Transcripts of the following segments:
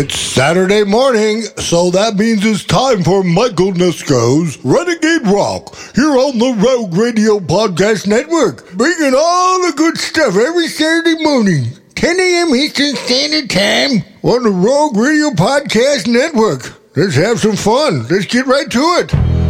It's Saturday morning, so that means it's time for Mike Onesko's Renegade Rock here on the Rogue Radio Podcast Network, bringing all the good stuff every Saturday morning, 10 a.m. Eastern Standard Time on the Rogue Radio Podcast Network. Let's have some fun. Let's get right to it.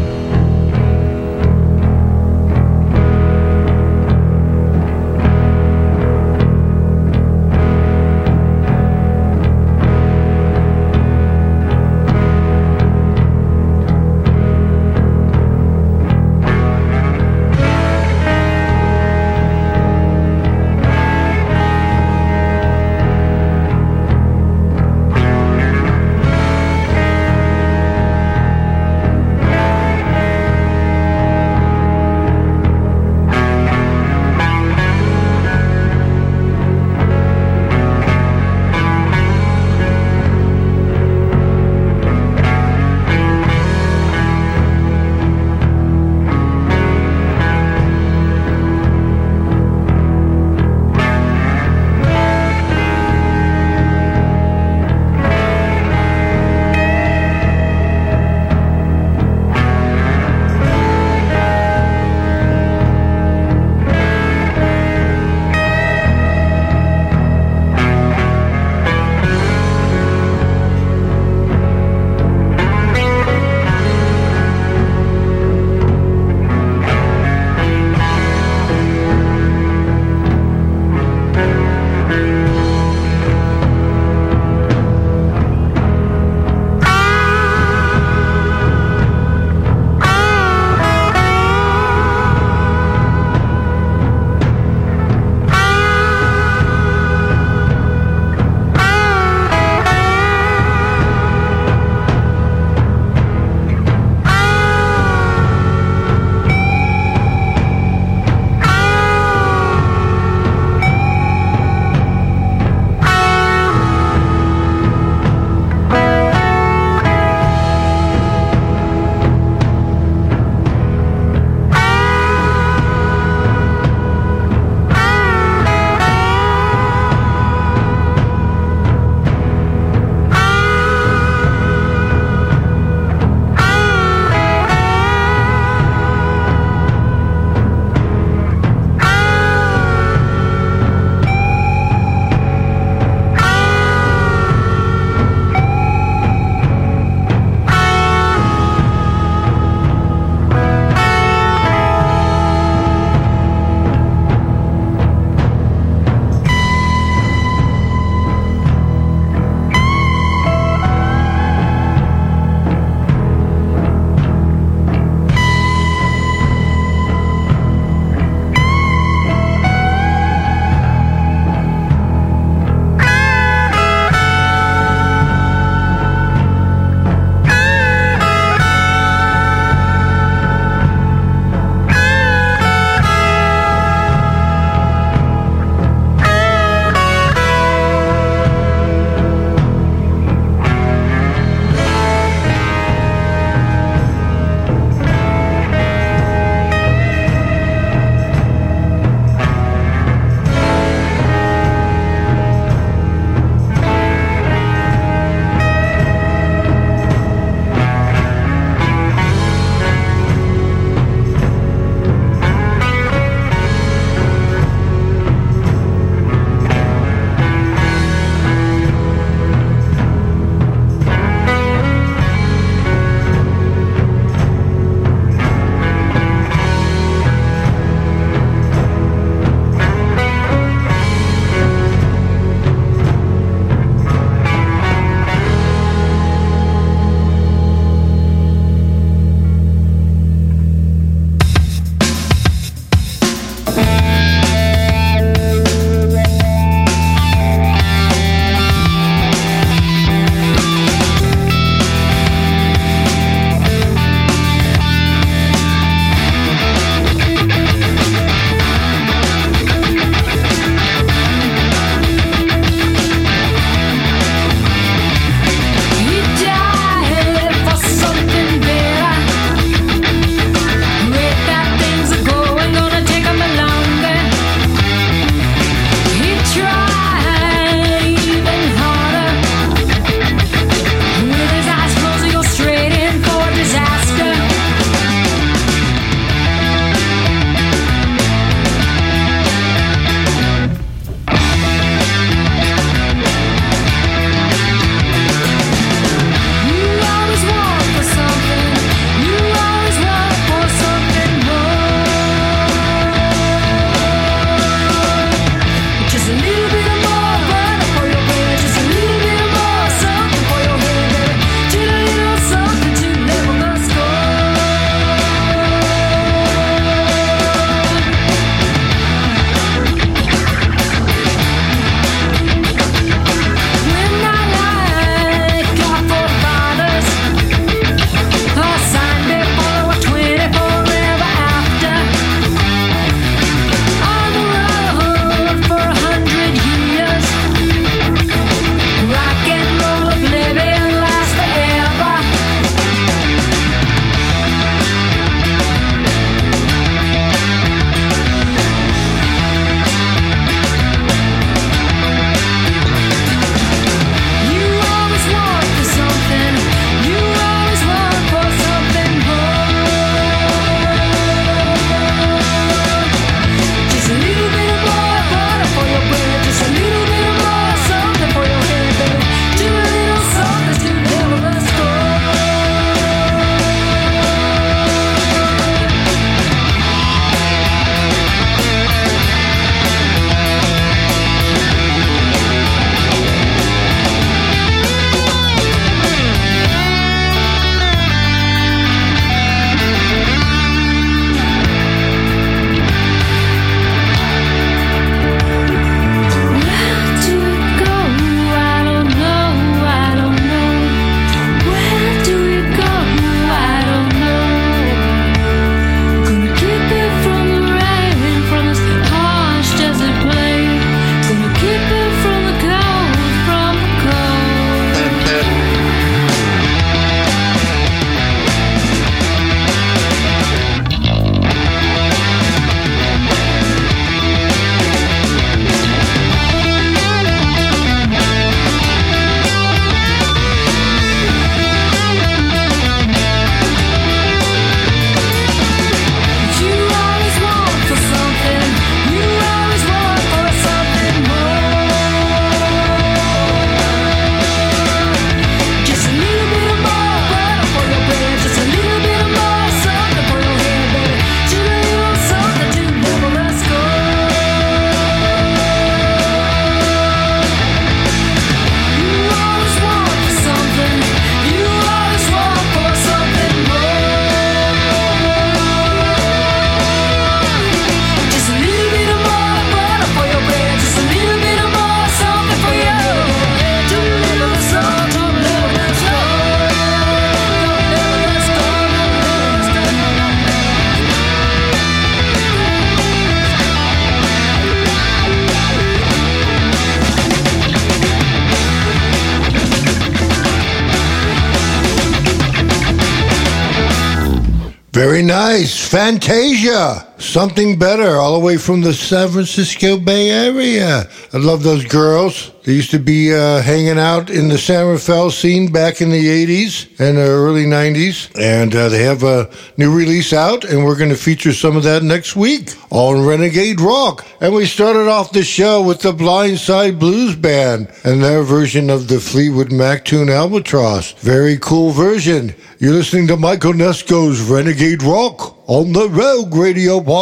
Fantasia. Something better, all the way from the San Francisco Bay Area. I love those girls. They used to be uh, hanging out in the San Rafael scene back in the 80s and the early 90s. And uh, they have a new release out, and we're going to feature some of that next week on Renegade Rock. And we started off the show with the Blindside Blues Band and their version of the Fleetwood Mac tune Albatross. Very cool version. You're listening to Mike Onesko's Renegade Rock on the Rogue Radio Podcast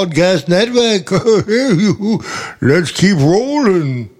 Network. Let's keep rolling.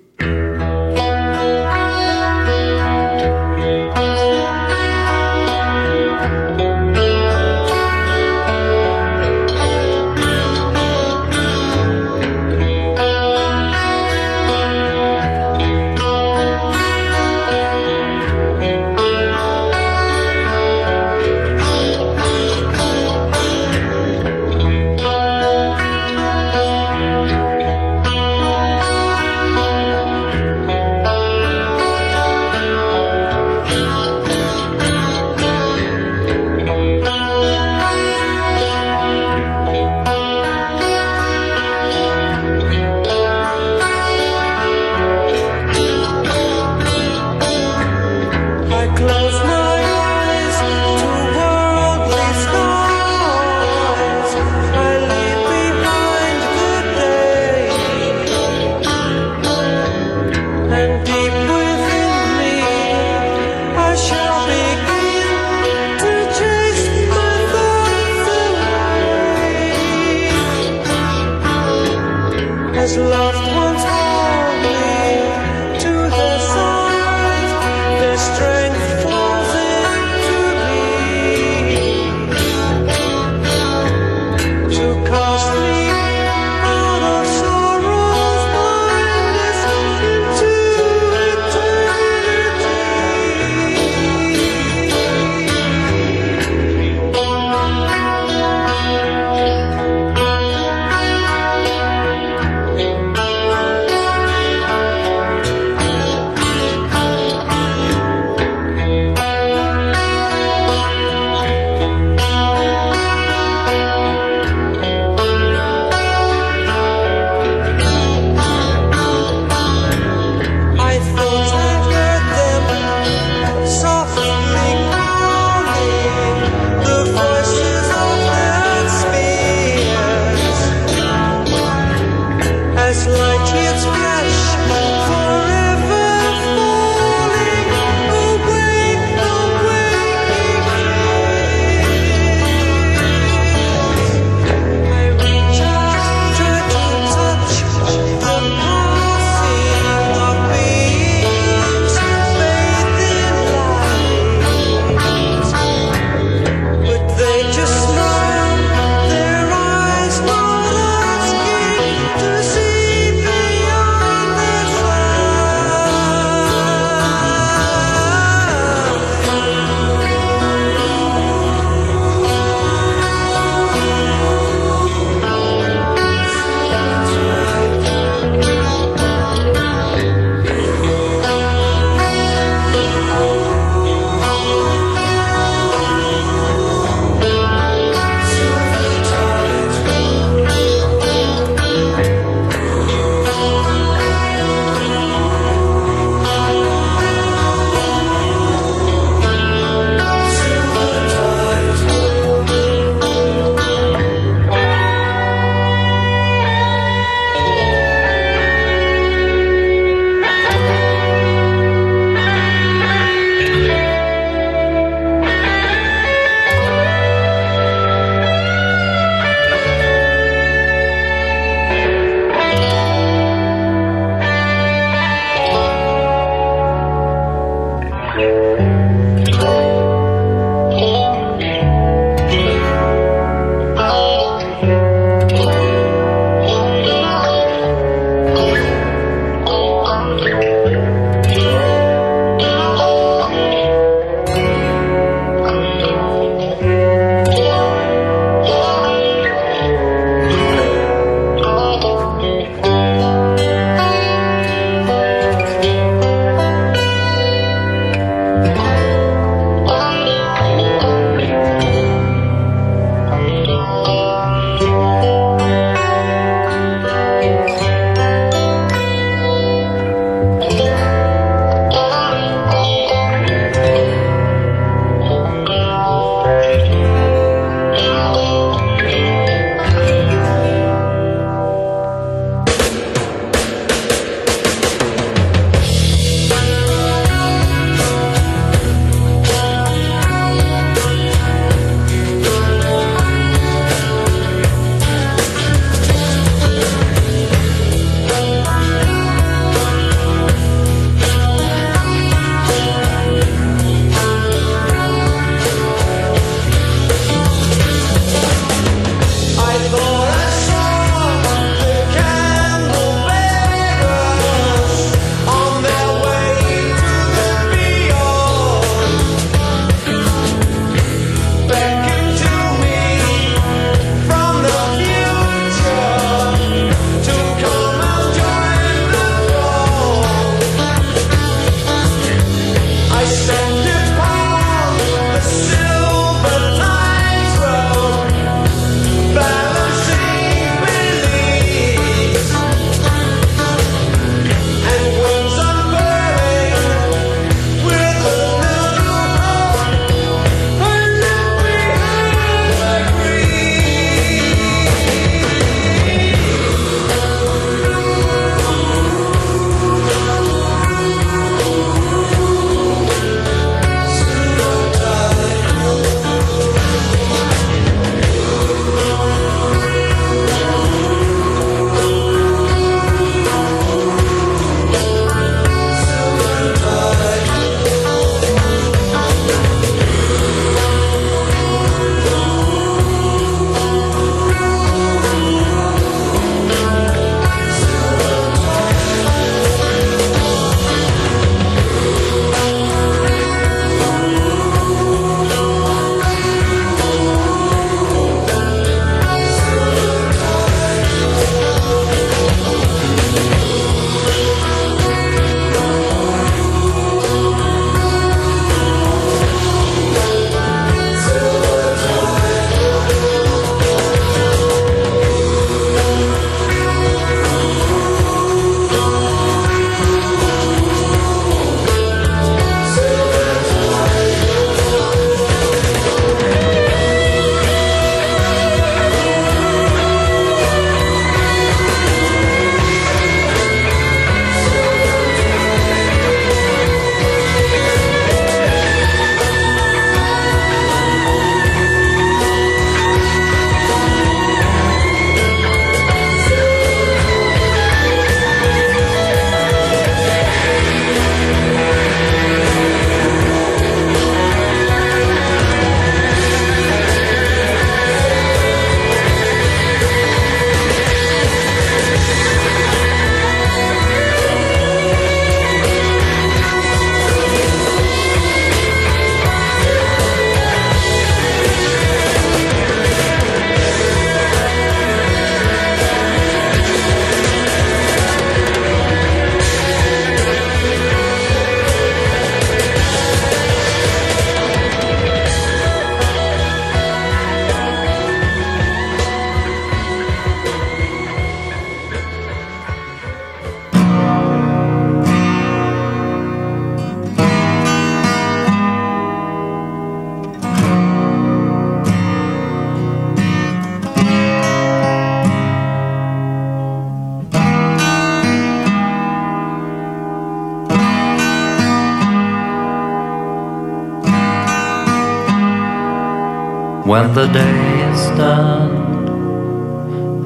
When the day is done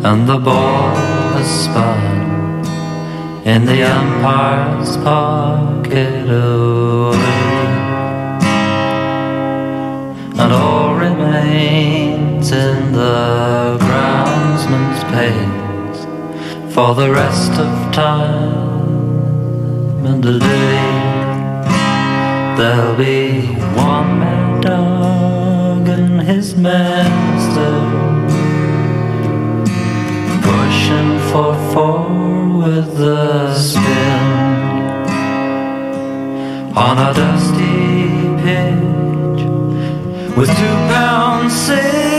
and the ball has spun in the umpire's pocket away, and all remains in the groundsman's pains for the rest of time and the day. There'll be one man dog and his master. Pushing for four with the spin. On a dusty pitch with two pound six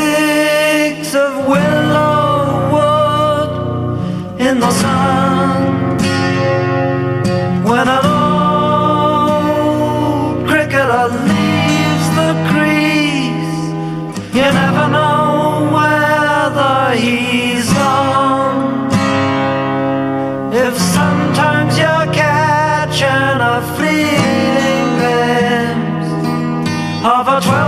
of a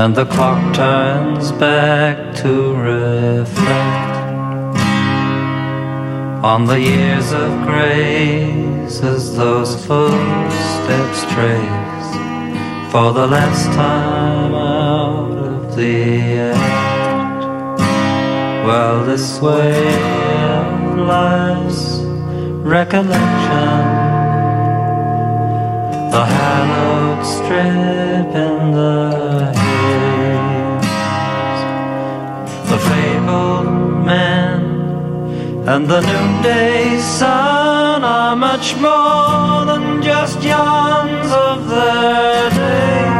and the clock turns back to reflect on the years of grace as those footsteps trace for the last time out of the act. Well, this way of life's recollection, the hallowed strip in the haze, the fabled man and the noonday sun are much more than just yawns of their days.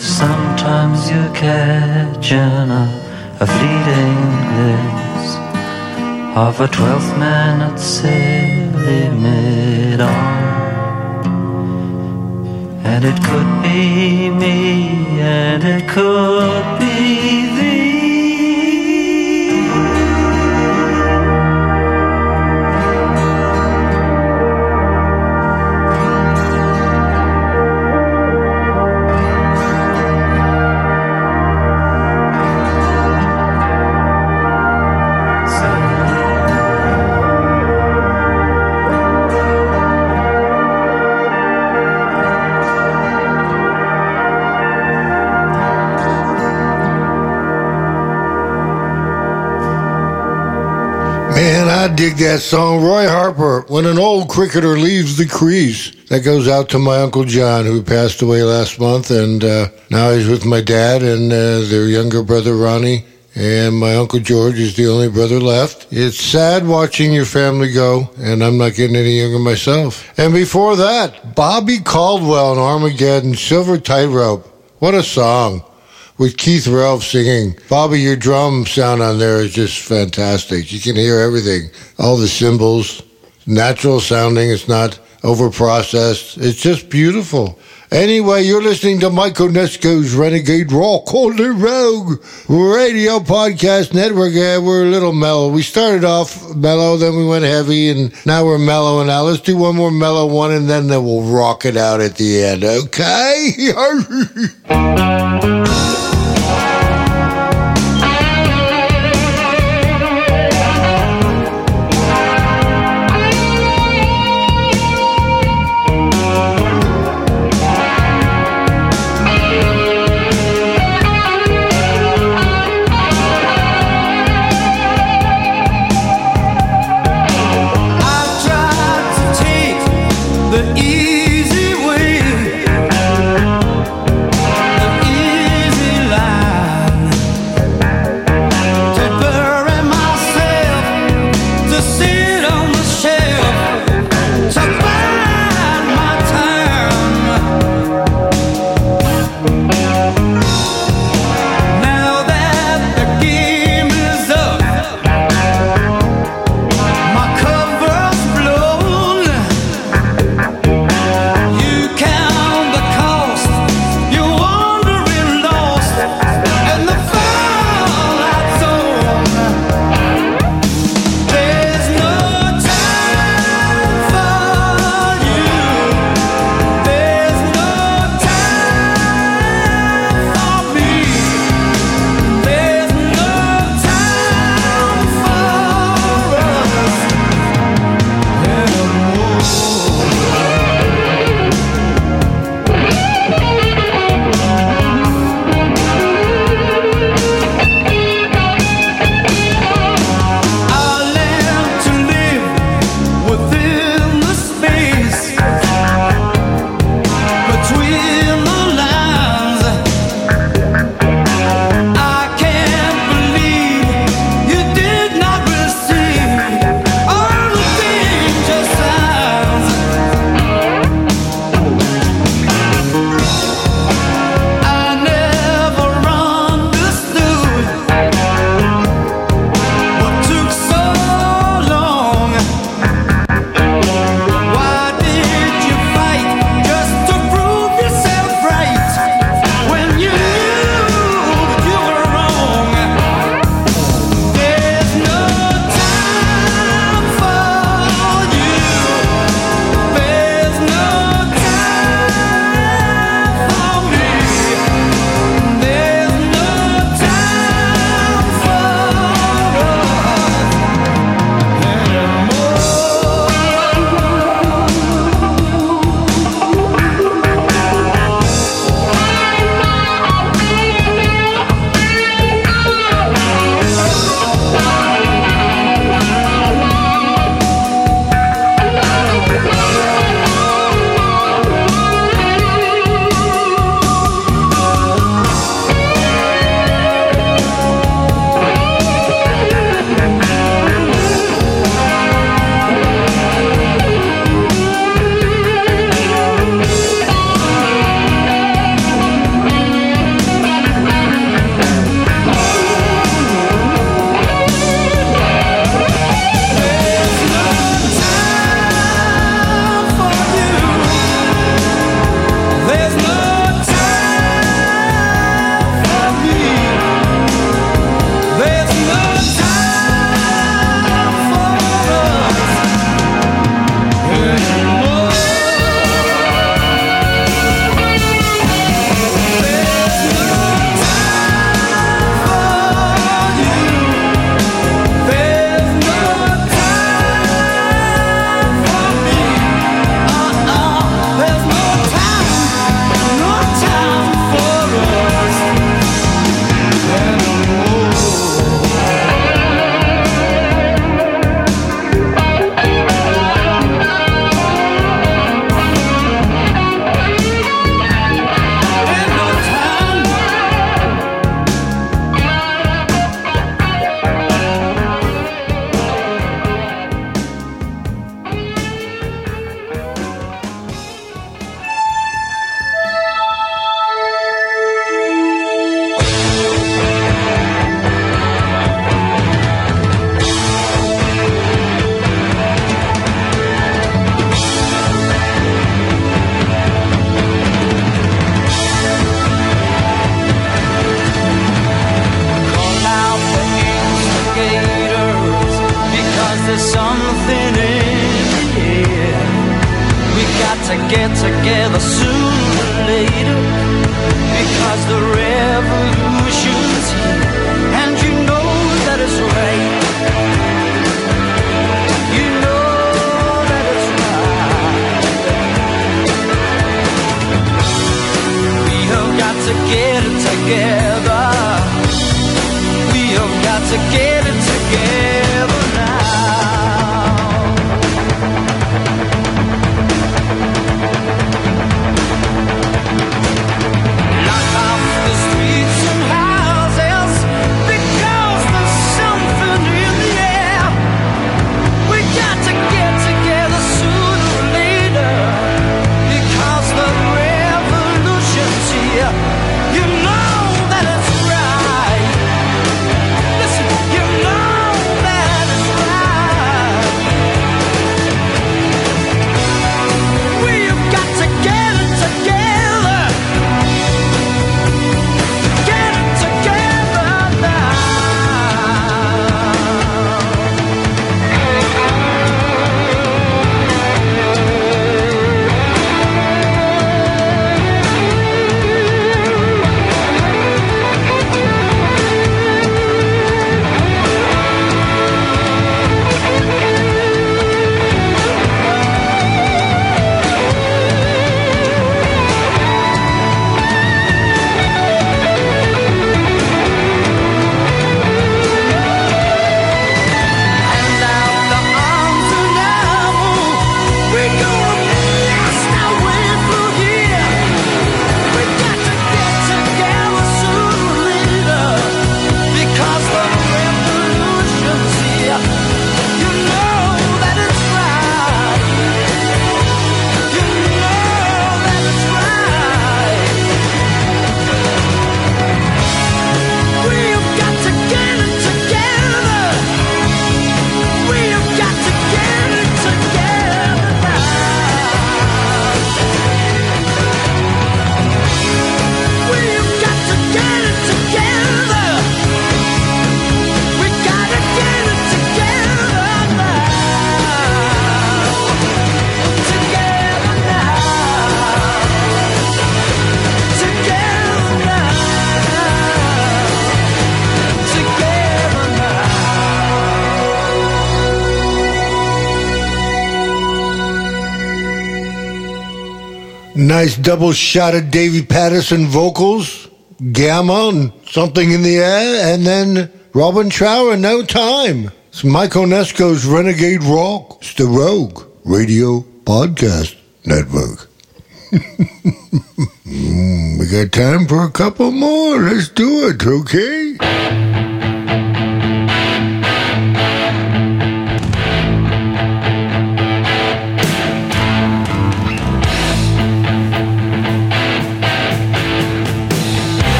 Sometimes you catch catching uh, a, a fleeting glimpse of a twelfth man at silly mid-on. And it could be me, and it could be thee. Dig that song. Roy Harper, When an Old Cricketer Leaves the Crease. That goes out to my Uncle John, who passed away last month, and uh, now he's with my dad and uh, their younger brother, Ronnie. And my Uncle George is the only brother left. It's sad watching your family go, and I'm not getting any younger myself. And before that, Bobby Caldwell and Armageddon, Silver Tightrope. What a song with Keith Relf singing. Bobby, your drum sound on there is just fantastic. You can hear everything, all the cymbals, natural sounding. It's not over processed. It's just beautiful. Anyway, you're listening to Mike Onesko's Renegade Rock on the Rogue Radio Podcast Network. Yeah, we're a little mellow. We started off mellow, then we went heavy, and now we're mellow. And now let's do one more mellow one, and then we'll rock it out at the end, okay? nice double shot of Davey Pattison vocals, Gamma, and something in the air, and then Robin Trower, No Time. It's Mike Onesko's Renegade Rock. It's the Rogue Radio Podcast Network. mm, we got time for a couple more. Let's do it, okay?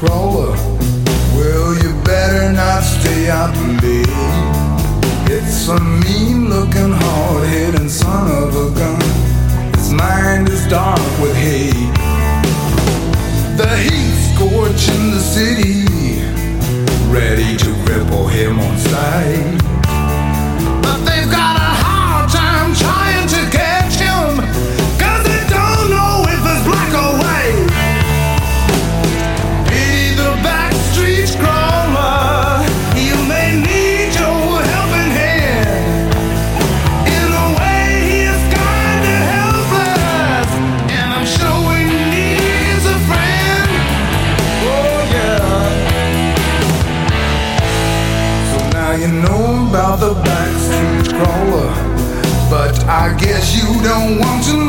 Crawler, Well, you better not stay out late. It's a mean looking, hard headed son of a gun. His mind is dark with hate. The heat scorching the city, ready to cripple him on sight. don't want to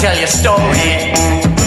tell your story.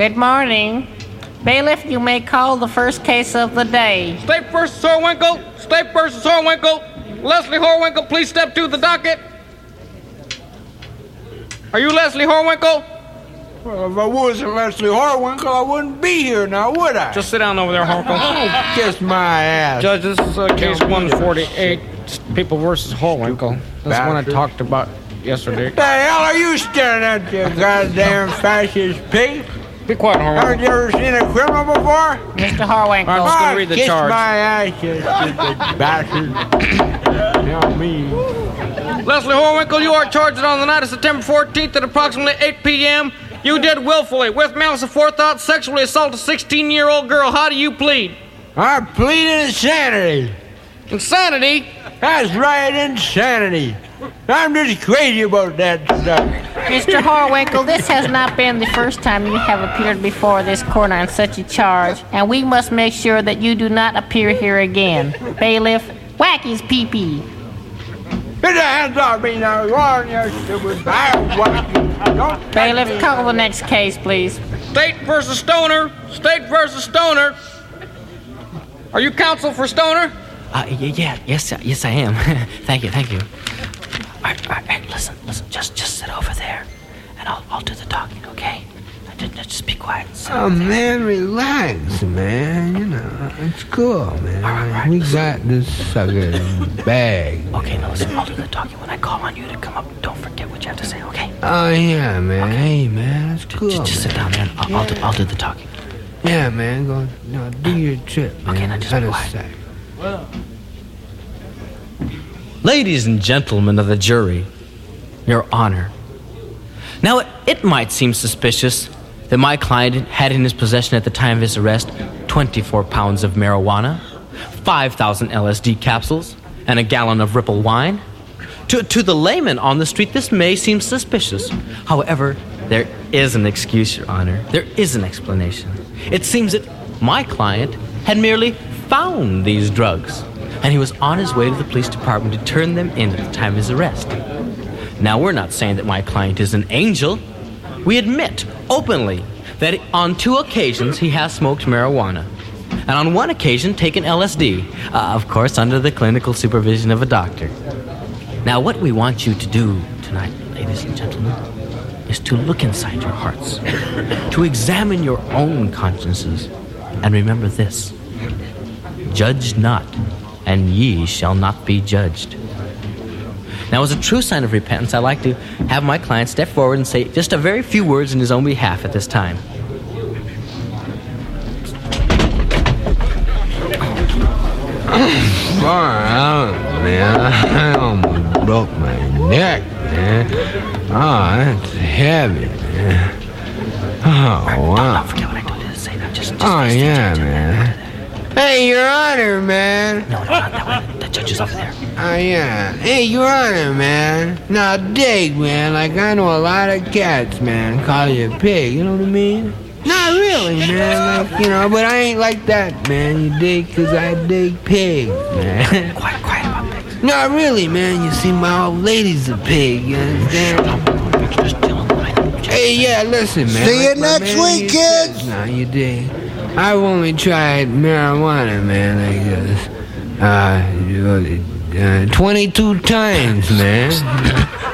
Good morning. Bailiff, you may call the first case of the day. State versus Horwinkle. State versus Horwinkle. Leslie Horwinkle, please step to the docket. Are you Leslie Horwinkle? Well, if I wasn't Leslie Harwinkle, I wouldn't be here now, would I? Just sit down over there, Horwinkle. kiss my ass. Judge, this is uh, case 148. People versus Horwinkle. That's the one I talked about yesterday. What the hell are you staring at, you goddamn fascist pig? Be quiet, Haven't you ever seen a criminal before? Mr. Harwinkle. I'm just gonna Ah, read the kiss charge. my ass, you bastard. Tell me. Leslie Horwinkle, you are charged on the night of September 14th at approximately 8 p.m. You did willfully, with malice aforethought, sexually assault a 16 year old girl. How do you plead? I plead insanity. Insanity? That's right, insanity. I'm just crazy about that stuff. Mr. Harwinkle, this has not been the first time you have appeared before this court on such a charge, and we must make sure that you do not appear here again. Bailiff, whack his pee-pee. Get the hands off me now. Go on, you stupid bastard. Don't Bailiff, me. call the next case, please. State versus Stoner. State versus Stoner. Are you counsel for Stoner? Uh, yeah, yes, uh, yes, I am. thank you, thank you. All right, all right, all right, listen, listen, just, just sit over there, and I'll, I'll do the talking, okay? Just, just be quiet. Sit Oh there. man, relax, man. You know, it's cool, man. right, right, we listen. got this sucker bag. Okay, now listen, I'll do the talking. When I call on you to come up, don't forget what you have to say, okay? Oh yeah, man. Hey, man, it's cool. Just, just sit down there, and I'll, I'll, do, I'll do the talking. Yeah, man. Go, no, do your trip, man. Okay, now just Out be of quiet. sight. Ladies and gentlemen of the jury, Your Honor. Now, it, might seem suspicious that my client had in his possession at the time of his arrest 24 pounds of marijuana, 5,000 LSD capsules, and a gallon of Ripple wine. To, to the layman on the street, this may seem suspicious. However, there is an excuse, Your Honor. There is an explanation. It seems that my client had merely found these drugs, and he was on his way to the police department to turn them in at the time of his arrest. Now, we're not saying that my client is an angel. We admit openly that on two occasions he has smoked marijuana, and on one occasion taken LSD, uh, of course, under the clinical supervision of a doctor. Now, what we want you to do tonight, ladies and gentlemen, is to look inside your hearts, to examine your own consciences, and remember this Judge not, and ye shall not be judged. Now, as a true sign of repentance, I'd like to have my client step forward and say just a very few words in his own behalf at this time. Far out, man. I almost broke my neck, man. Oh, that's heavy, man. Oh, wow. Forget what I told you to say. Just, just Oh, yeah, man. Hey, Your Honor, man. No, no, not that way. The judge is over there. Oh, yeah. Hey, Your Honor, man. Now, dig, man. Like, I know a lot of cats, man, call you a pig. You know what I mean? Not really, man. Like, you know, but I ain't like that, man. You dig? Because I dig pigs, man. Quiet, quiet about pigs. Not really, man. You see, my old lady's a pig. You understand? Just chill. I know. Just- Hey, yeah, listen, man. See you Like my next man, week, kids. says, Nah, you dig. I've only tried marijuana, man, I guess. Uh, uh, 22 times, man.